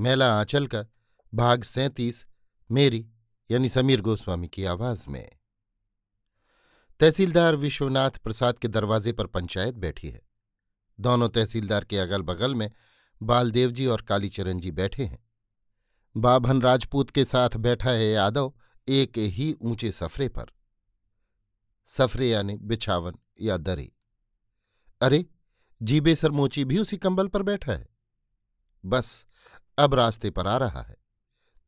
मेला आंचल का भाग सैंतीस मेरी यानी समीर गोस्वामी की आवाज़ में। तहसीलदार विश्वनाथ प्रसाद के दरवाजे पर पंचायत बैठी है। दोनों तहसीलदार के अगल बगल में बालदेव जी और कालीचरण जी बैठे हैं। बाभन राजपूत के साथ बैठा है यादव एक ही ऊँचे सफरे पर। सफरे यानी बिछावन या दरे। अरे जीबे सरमोची भी उसी कंबल पर बैठा है। बस अब रास्ते पर आ रहा है।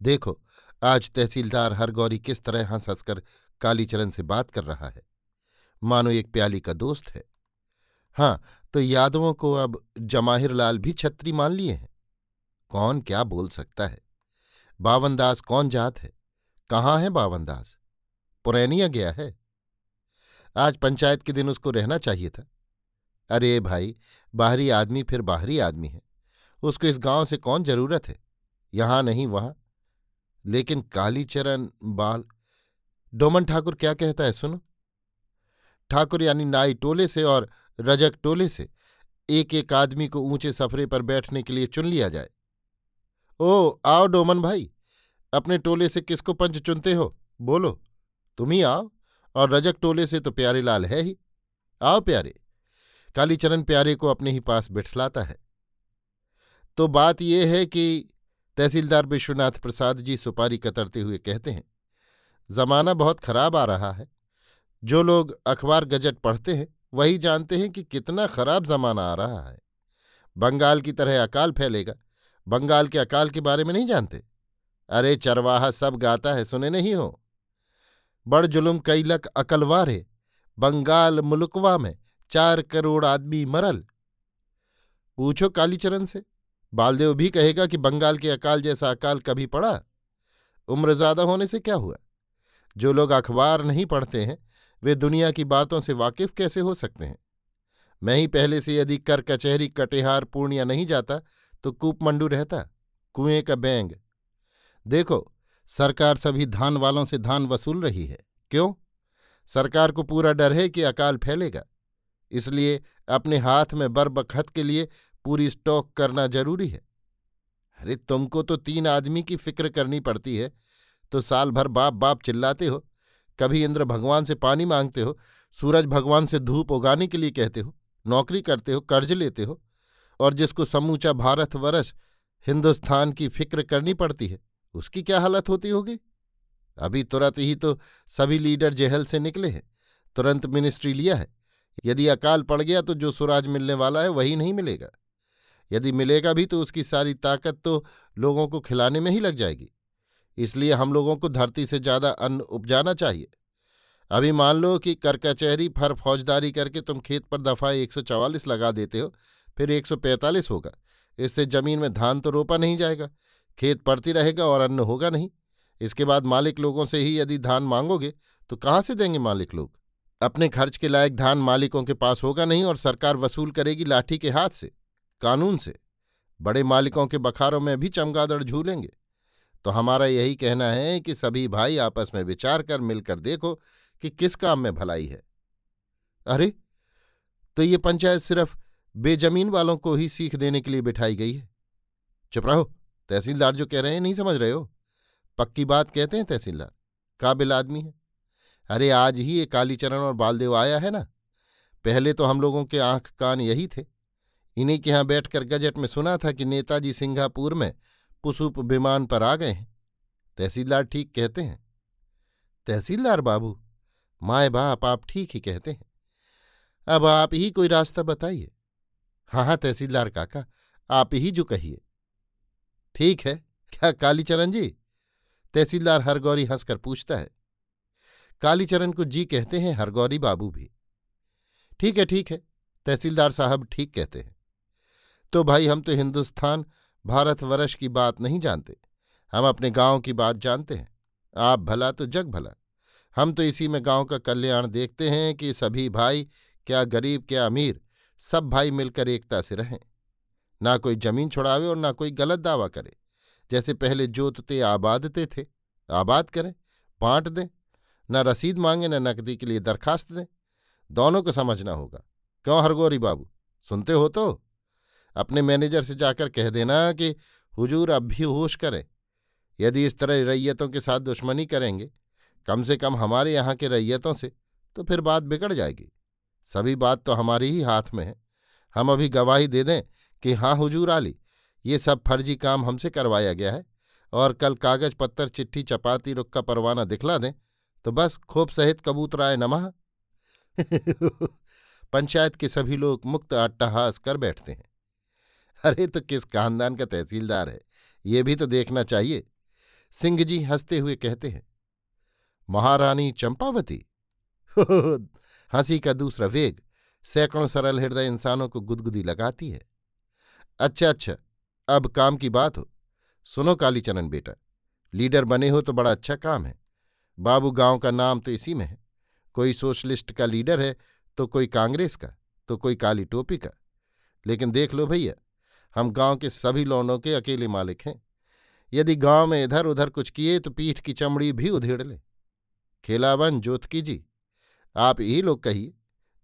देखो, आज तहसीलदार हरगौरी किस तरह हंस हंसकर कालीचरण से बात कर रहा है। मानो एक प्याली का दोस्त है। हाँ तो यादवों को अब जमाहिर लाल भी छत्री मान लिए हैं। कौन क्या बोल सकता है? बावनदास कौन जात है? कहाँ है बावनदास? पुरैनिया गया है? आज पंचायत के दिन उसको रहना चाहिए था। अरे भाई, बाहरी आदमी फिर बाहरी आदमी है। उसको इस गाँव से कौन ज़रूरत है? यहाँ नहीं, वहाँ। लेकिन कालीचरण बाल, डोमन ठाकुर क्या कहता है सुनो। ठाकुर यानी नाई टोले से और रजक टोले से एक एक आदमी को ऊँचे सफरे पर बैठने के लिए चुन लिया जाए। ओ, आओ डोमन भाई, अपने टोले से किसको पंच चुनते हो? बोलो, तुम ही आओ, और रजक टोले से तो प्यारे लाल है ही। आओ प्यारे, कालीचरण प्यारे को अपने ही पास बिठलाता है। तो बात यह है कि तहसीलदार विश्वनाथ प्रसाद जी सुपारी कतरते हुए कहते हैं, जमाना बहुत खराब आ रहा है। जो लोग अखबार, गजट पढ़ते हैं, वही जानते हैं कि कितना खराब जमाना आ रहा है। बंगाल की तरह अकाल फैलेगा, बंगाल के अकाल के बारे में नहीं जानते। अरे चरवाहा सब गाता है, सुने नहीं हो? बड़ जुलुम कई लक अकलवारे, बंगाल मुलुकवा में चार करोड़ आदमी मरल। पूछो कालीचरण से बालदेव भी कहेगा कि बंगाल के अकाल जैसा अकाल कभी पड़ा। उम्र ज़्यादा होने से क्या हुआ? जो लोग अखबार नहीं पढ़ते हैं, वे दुनिया की बातों से वाकिफ कैसे हो सकते हैं? मैं ही पहले से यदि कर कचहरी कटिहार पूर्णिया नहीं जाता तो कूपमंडू रहता, कुएँ का बैंग। देखो, सरकार सभी धान वालों से धान वसूल रही है। क्यों? सरकार को पूरा डर है कि अकाल फैलेगा। इसलिए अपने हाथ में बरबखत के लिए पूरी स्टॉक करना ज़रूरी है। अरे, तुमको तो तीन आदमी की फ़िक्र करनी पड़ती है। तो साल भर बाप बाप चिल्लाते हो, कभी इंद्र भगवान से पानी मांगते हो, सूरज भगवान से धूप उगाने के लिए कहते हो, नौकरी करते हो, कर्ज लेते हो, और जिसको समूचा भारत वर्ष हिंदुस्तान की फ़िक्र करनी पड़ती है, उसकी क्या हालत होती होगी? अभी तुरंत ही तो सभी लीडर जेहल से निकले हैं, तुरंत मिनिस्ट्री लिया है। यदि अकाल पड़ गया तो जो सुराज मिलने वाला है वही नहीं मिलेगा। यदि मिलेगा भी तो उसकी सारी ताकत तो लोगों को खिलाने में ही लग जाएगी। इसलिए हम लोगों को धरती से ज़्यादा अन्न उपजाना चाहिए। अभी मान लो कि कर कचहरी फर फौजदारी करके तुम खेत पर दफ़ा एक लगा देते हो, फिर एक सौ पैंतालीस होगा। इससे ज़मीन में धान तो रोपा नहीं जाएगा, खेत पड़ती रहेगा और अन्न होगा नहीं। इसके बाद मालिक लोगों से ही यदि धान मांगोगे तो कहाँ से देंगे मालिक लोग? अपने खर्च के लायक धान मालिकों के पास होगा नहीं और सरकार वसूल करेगी लाठी के हाथ से। कानून से। बड़े मालिकों के बखारों में भी चमगादड़ झूलेंगे। तो हमारा यही कहना है कि सभी भाई आपस में विचार कर, मिलकर देखो कि किस काम में भलाई है। अरे! तो ये पंचायत सिर्फ़ बेजमीन वालों को ही सीख देने के लिए बिठाई गई है। चुप रहो, तहसीलदार जो कह रहे हैं नहीं समझ रहे हो। पक्की बात कहते हैं तहसीलदार, काबिल आदमी है। अरे आज ही ये कालीचरण और बालदेव आया है ना? पहले तो हम लोगों के आँख कान यही थे। इन्हीं के यहाँ बैठकर गजट में सुना था कि नेताजी सिंगापुर में पुसुप विमान पर आ गए हैं। तहसीलदार ठीक कहते हैं। तहसीलदार बाबू, माए बाप, आप ठीक ही कहते हैं। अब आप ही कोई रास्ता बताइए। हाँ हाँ तहसीलदार काका, आप ही जो कहिए। ठीक है, क्या कालीचरण जी? तहसीलदार हरगौरी हंसकर पूछता है। कालीचरण को जी कहते हैं, हरगौरी बाबू भी। ठीक है ठीक है, तहसीलदार साहब ठीक कहते हैं। तो भाई हम तो हिंदुस्तान भारतवर्ष की बात नहीं जानते। हम अपने गाँव की बात जानते हैं। आप भला तो जग भला। हम तो इसी में गाँव का कल्याण देखते हैं कि सभी भाई, क्या गरीब, क्या अमीर, सब भाई मिलकर एकता से रहें। ना कोई ज़मीन छुड़ावे और ना कोई गलत दावा करे। जैसे पहले जोतते, आबादते थे। आबाद करें, बांट दें। न रसीद मांगे, न नकदी के लिए दरखास्त दें। दोनों को समझना होगा। क्यों हरगोरी बाबू? सुनते हो तो। अपने मैनेजर से जाकर कह देना कि, हुजूर, अब भी होश करें। यदि इस तरह रैयतों के साथ दुश्मनी करेंगे, कम से कम हमारे यहाँ के रैयतों से तो फिर बात बिगड़ जाएगी। सभी बात तो हमारे ही हाथ में है। हम अभी गवाही दे दें कि हाँ हुजूर आली, ये सब फर्जी काम हमसे करवाया गया है और कल कागज़ पत्तर चिट्ठी, चपाती, रुख का परवाना दिखला दें तो बस खोप सहित कबूतराय नमः। पंचायत के सभी लोग मुक्त अट्टहास कर बैठते हैं। अरे तो किस खानदान का तहसीलदार है? ये भी तो देखना चाहिए। सिंह जी हँसते हुए कहते हैं, महारानी चंपावती? हँसी का दूसरा वेग, सैकड़ों सरल हृदय इंसानों को गुदगुदी लगाती है। अच्छा अच्छा अब काम की बात हो। सुनो कालीचरण बेटा, लीडर बने हो तो बड़ा अच्छा काम है। बाबू गाँव का नाम तो इसी में है। कोई सोशलिस्ट का लीडर है तो कोई कांग्रेस का तो कोई काली टोपी का। लेकिन देख लो भैया हम गाँव के सभी लौंडों के अकेले मालिक हैं। यदि गाँव में इधर उधर कुछ किए तो पीठ की चमड़ी भी उधेड़ ले। खेलावन जोतकी जी, आप यही लोग कहिए,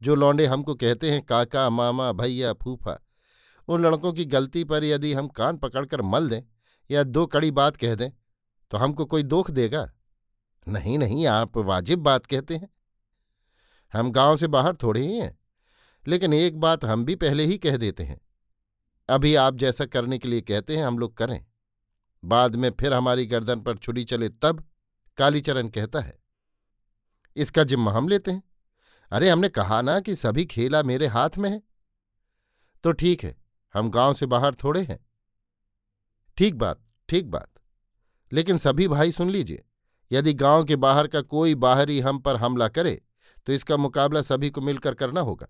जो लौंडे हमको कहते हैं, काका, मामा, भैया, फूफा, उन लड़कों की गलती पर यदि हम कान पकड़कर मल दें या दो कड़ी बात कह दें तो हमको कोई दोख देगा? नहीं नहीं, आप वाजिब बात कहते हैं। हम गाँव से बाहर थोड़े ही हैं, लेकिन एक बात हम भी पहले ही कह देते हैं। अभी आप जैसा करने के लिए कहते हैं, हम लोग करें। बाद में फिर हमारी गर्दन पर छुरी चले तब कालीचरण कहता है, इसका जिम्मा हम लेते हैं। अरे, हमने कहा ना कि सभी खेला मेरे हाथ में है। तो ठीक है, हम गाँव से बाहर थोड़े हैं। ठीक बात ठीक बात। लेकिन सभी भाई सुन लीजिए, यदि गाँव के बाहर का कोई बाहरी हम पर हमला करे तो इसका मुकाबला सभी को मिलकर करना होगा।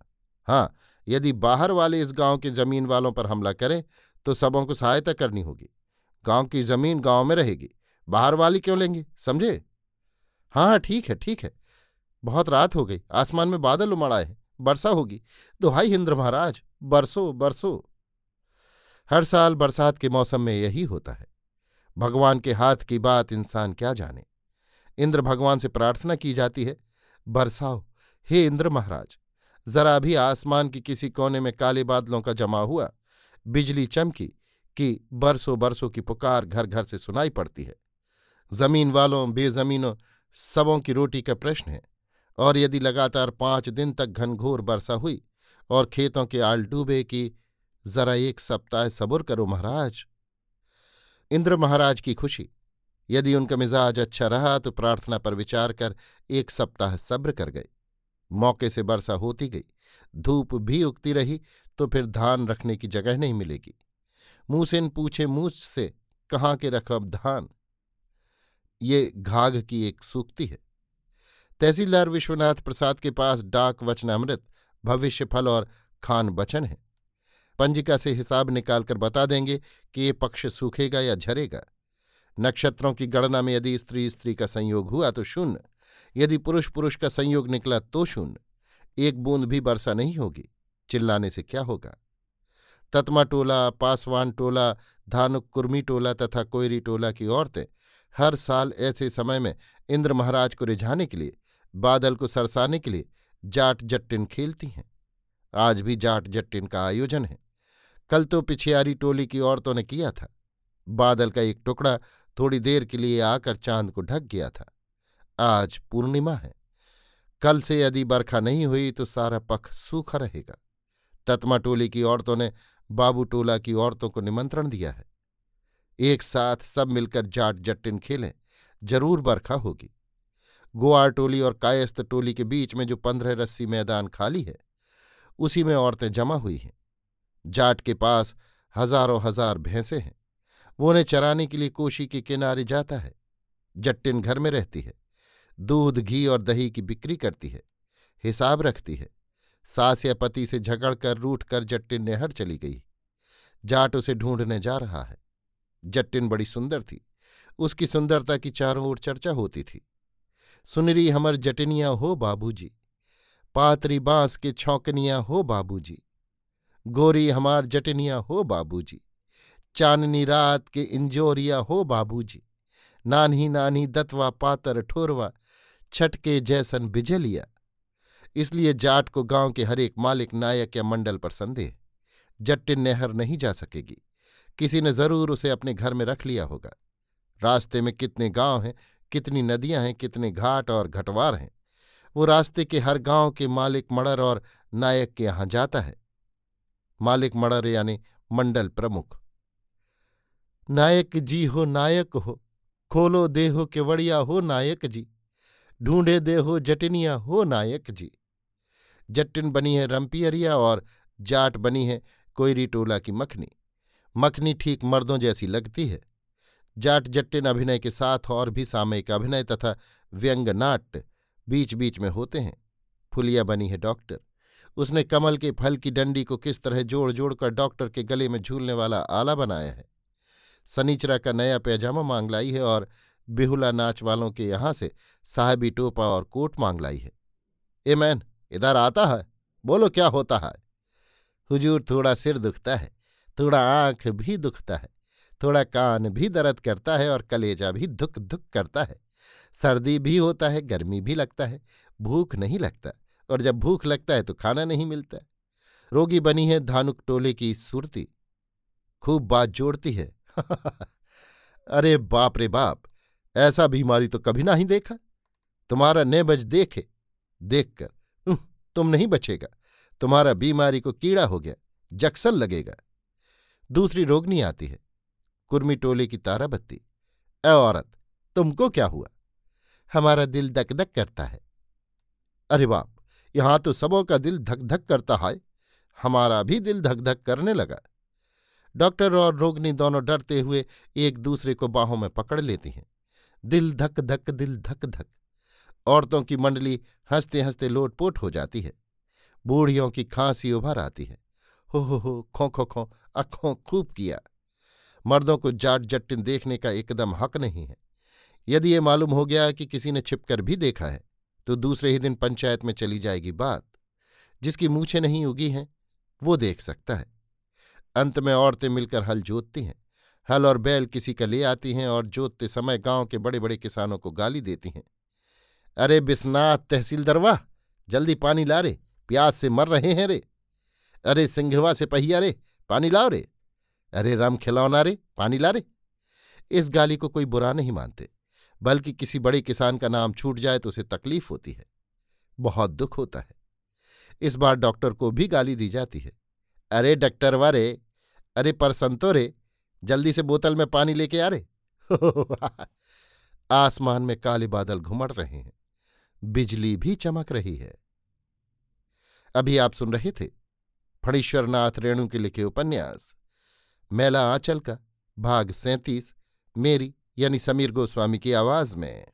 हाँ यदि बाहर वाले इस गाँव के ज़मीन वालों पर हमला करें तो सबों को सहायता करनी होगी। गाँव की ज़मीन गाँव में रहेगी, बाहर वाली क्यों लेंगे, समझे? हाँ हाँ ठीक है ठीक है। बहुत रात हो गई, आसमान में बादल उमड़ आए हैं वर्षा होगी। दुहाई इंद्र महाराज, बरसो बरसो। हर साल बरसात के मौसम में यही होता है। भगवान के हाथ की बात इंसान क्या जाने। इंद्र भगवान से प्रार्थना की जाती है, बरसाओ, हे इंद्र महाराज। जरा अभी आसमान की किसी कोने में काले बादलों का जमा हुआ, बिजली चमकी कि बरसों बरसों की पुकार घर घर से सुनाई पड़ती है। ज़मीन वालों, बेजमीनों, सबों की रोटी का प्रश्न है, और यदि लगातार पाँच दिन तक घनघोर वर्षा हुई और खेतों के आल डूबे कि जरा एक सप्ताह सबुर करो महाराज। इंद्र महाराज की खुशी, यदि उनका मिजाज अच्छा रहा तो प्रार्थना पर विचार कर एक सप्ताह सब्र कर गए। मौके से वर्षा होती गई। धूप भी उगती रही तो फिर धान रखने की जगह नहीं मिलेगी। मूसेन पूछे मूछ से कहाँ के रखब धान? ये घाघ की एक सूक्ति है। तहसीलदार विश्वनाथ प्रसाद के पास डाक वचनामृत भविष्य फल और खान बचन है। पंजिका से हिसाब निकालकर बता देंगे कि ये पक्ष सूखेगा या झरेगा। नक्षत्रों की गणना में यदि स्त्री स्त्री का संयोग हुआ तो शून्य। यदि पुरुष पुरुष का संयोग निकला तो शून्य। एक बूंद भी वर्षा नहीं होगी। चिल्लाने से क्या होगा? ततमा टोला, पासवान टोला, धानुक कुर्मी टोला तथा कोयरी टोला की औरतें हर साल ऐसे समय में इंद्र महाराज को रिझाने के लिए, बादल को सरसाने के लिए जाट जट्टिन खेलती हैं। आज भी जाट जट्टिन का आयोजन है। कल तो पिछियारी टोली की औरतों ने किया था। बादल का एक टुकड़ा थोड़ी देर के लिए आकर चाँद को ढक गया था। आज पूर्णिमा है। कल से यदि बरखा नहीं हुई तो सारा पख सूखा रहेगा। तत्मा टोली की औरतों ने बाबू टोला की औरतों को निमंत्रण दिया है। एक साथ सब मिलकर जाट जट्टिन खेलें, ज़रूर बरखा होगी। गोआर टोली और कायस्थ टोली के बीच में जो पंद्रह रस्सी मैदान खाली है, उसी में औरतें जमा हुई हैं। जाट के पास हज़ारों हज़ार भैंसे हैं। वो उन्हें चराने के लिए कोशी के किनारे जाता है। जट्टिन घर में रहती है। दूध, घी और दही की बिक्री करती है, हिसाब रखती है। सास या पति से झगड़ कर रूठ कर जट्टिन नेहर चली गई। जाट उसे ढूँढने जा रहा है। जट्टिन बड़ी सुंदर थी। उसकी सुंदरता की चारों ओर चर्चा होती थी। सुनरी, हमर जटनिया हो बाबूजी। पातरी, बाँस के छौकनिया हो बाबूजी। गोरी, हमार जटनिया हो बाबूजी। चांदनी रात के इंजोरिया हो बाबूजी। नानी नानी दतवा, पातर, ठोरवा छटके जैसन बिजलिया इसलिए जाट को गाँव के हरेक मालिक, नायक या मंडल पर संदेह। जट्टिन नहर नहीं जा सकेगी। किसी ने ज़रूर उसे अपने घर में रख लिया होगा। रास्ते में कितने गाँव हैं, कितनी नदियाँ हैं, कितने घाट और घटवार हैं। वो रास्ते के हर गाँव के मालिक मड़र और नायक के यहाँ जाता है। मालिक मड़र यानी मंडल प्रमुख। नायक जी हो, नायक हो। खोलो देहो, केवड़िया हो, नायक जी। ढूंढे देहो जटिनिया, हो नायक जी। जट्टिन बनी है रंपियरिया और जाट बनी है कोयरी टोला की मखनी। मखनी ठीक मर्दों जैसी लगती है। जाट जट्टिन अभिनय के साथ और भी सामयिक अभिनय तथा व्यंग नाट्य बीच बीच में होते हैं। फुलिया बनी है डॉक्टर। उसने कमल के फल की डंडी को किस तरह जोड़ जोड़कर डॉक्टर के गले में झूलने वाला आला बनाया है। सनीचरा का नया पैजामा मांग लाई है और बिहुला नाच वालों के यहाँ से साहबी टोपा और कोट मांग लाई है। ए मैन, इधर आता है? बोलो क्या होता है? हुजूर, थोड़ा सिर दुखता है, थोड़ा आँख भी दुखता है, थोड़ा कान भी दर्द करता है और कलेजा भी धुक धुक करता है। सर्दी भी होता है, गर्मी भी लगता है, भूख नहीं लगता और जब भूख लगता है तो खाना नहीं मिलता। रोगी बनी है धानुक टोले की सुरती, खूब बात जोड़ती है। अरे बाप रे बाप ऐसा बीमारी तो कभी ना ही देखा। तुम्हारा ने बज देखे, देखकर तुम नहीं बचेगा। तुम्हारा बीमारी को कीड़ा हो गया, जक्सल लगेगा। दूसरी रोगनी आती है, कुर्मी टोले की ताराबत्ती। ए औरत, तुमको क्या हुआ? हमारा दिल दक दक करता है। अरे बाप, यहाँ तो सबों का दिल धक धक करता है हमारा भी दिल धक धक करने लगा। डॉक्टर और रोगनी दोनों डरते हुए एक दूसरे को बाहों में पकड़ लेती हैं। दिल धक धक, दिल धक धक। औरतों की मंडली हँसते हँसते लोटपोट हो जाती है। बूढ़ियों की खांसी उभर आती है। हो हो हो, खो खो खो अखों खूब किया। मर्दों को जाट जट्टिन देखने का एकदम हक नहीं है। यदि ये मालूम हो गया कि किसी ने छिपकर भी देखा है तो दूसरे ही दिन पंचायत में चली जाएगी बात। जिसकी मूछें नहीं उगी हैं, वो देख सकता है। अंत में औरतें मिलकर हल जोतती हैं। हल और बैल किसी का ले आती हैं और जोतते समय गाँव के बड़े बड़े किसानों को गाली देती हैं। अरे बिस्नाथ तहसील दरवाह, जल्दी पानी ला रे प्यास से मर रहे हैं रे। अरे सिंघवा से पहिया रे, पानी लाओ रे। अरे रम खिलौना रे, पानी ला रे इस गाली को कोई बुरा नहीं मानते, बल्कि किसी बड़े किसान का नाम छूट जाए तो उसे तकलीफ़ होती है। बहुत दुख होता है। इस बार डॉक्टर को भी गाली दी जाती है। अरे डॉक्टर वारे, अरे पर संतो रे जल्दी से बोतल में पानी लेके आ रे। आसमान में काले बादल घुमड़ रहे हैं। बिजली भी चमक रही है। अभी आप सुन रहे थे फणीश्वरनाथ रेणु के लिखे उपन्यास, मेला आंचल का, भाग सैंतीस, मेरी यानी समीर गोस्वामी की आवाज़ में।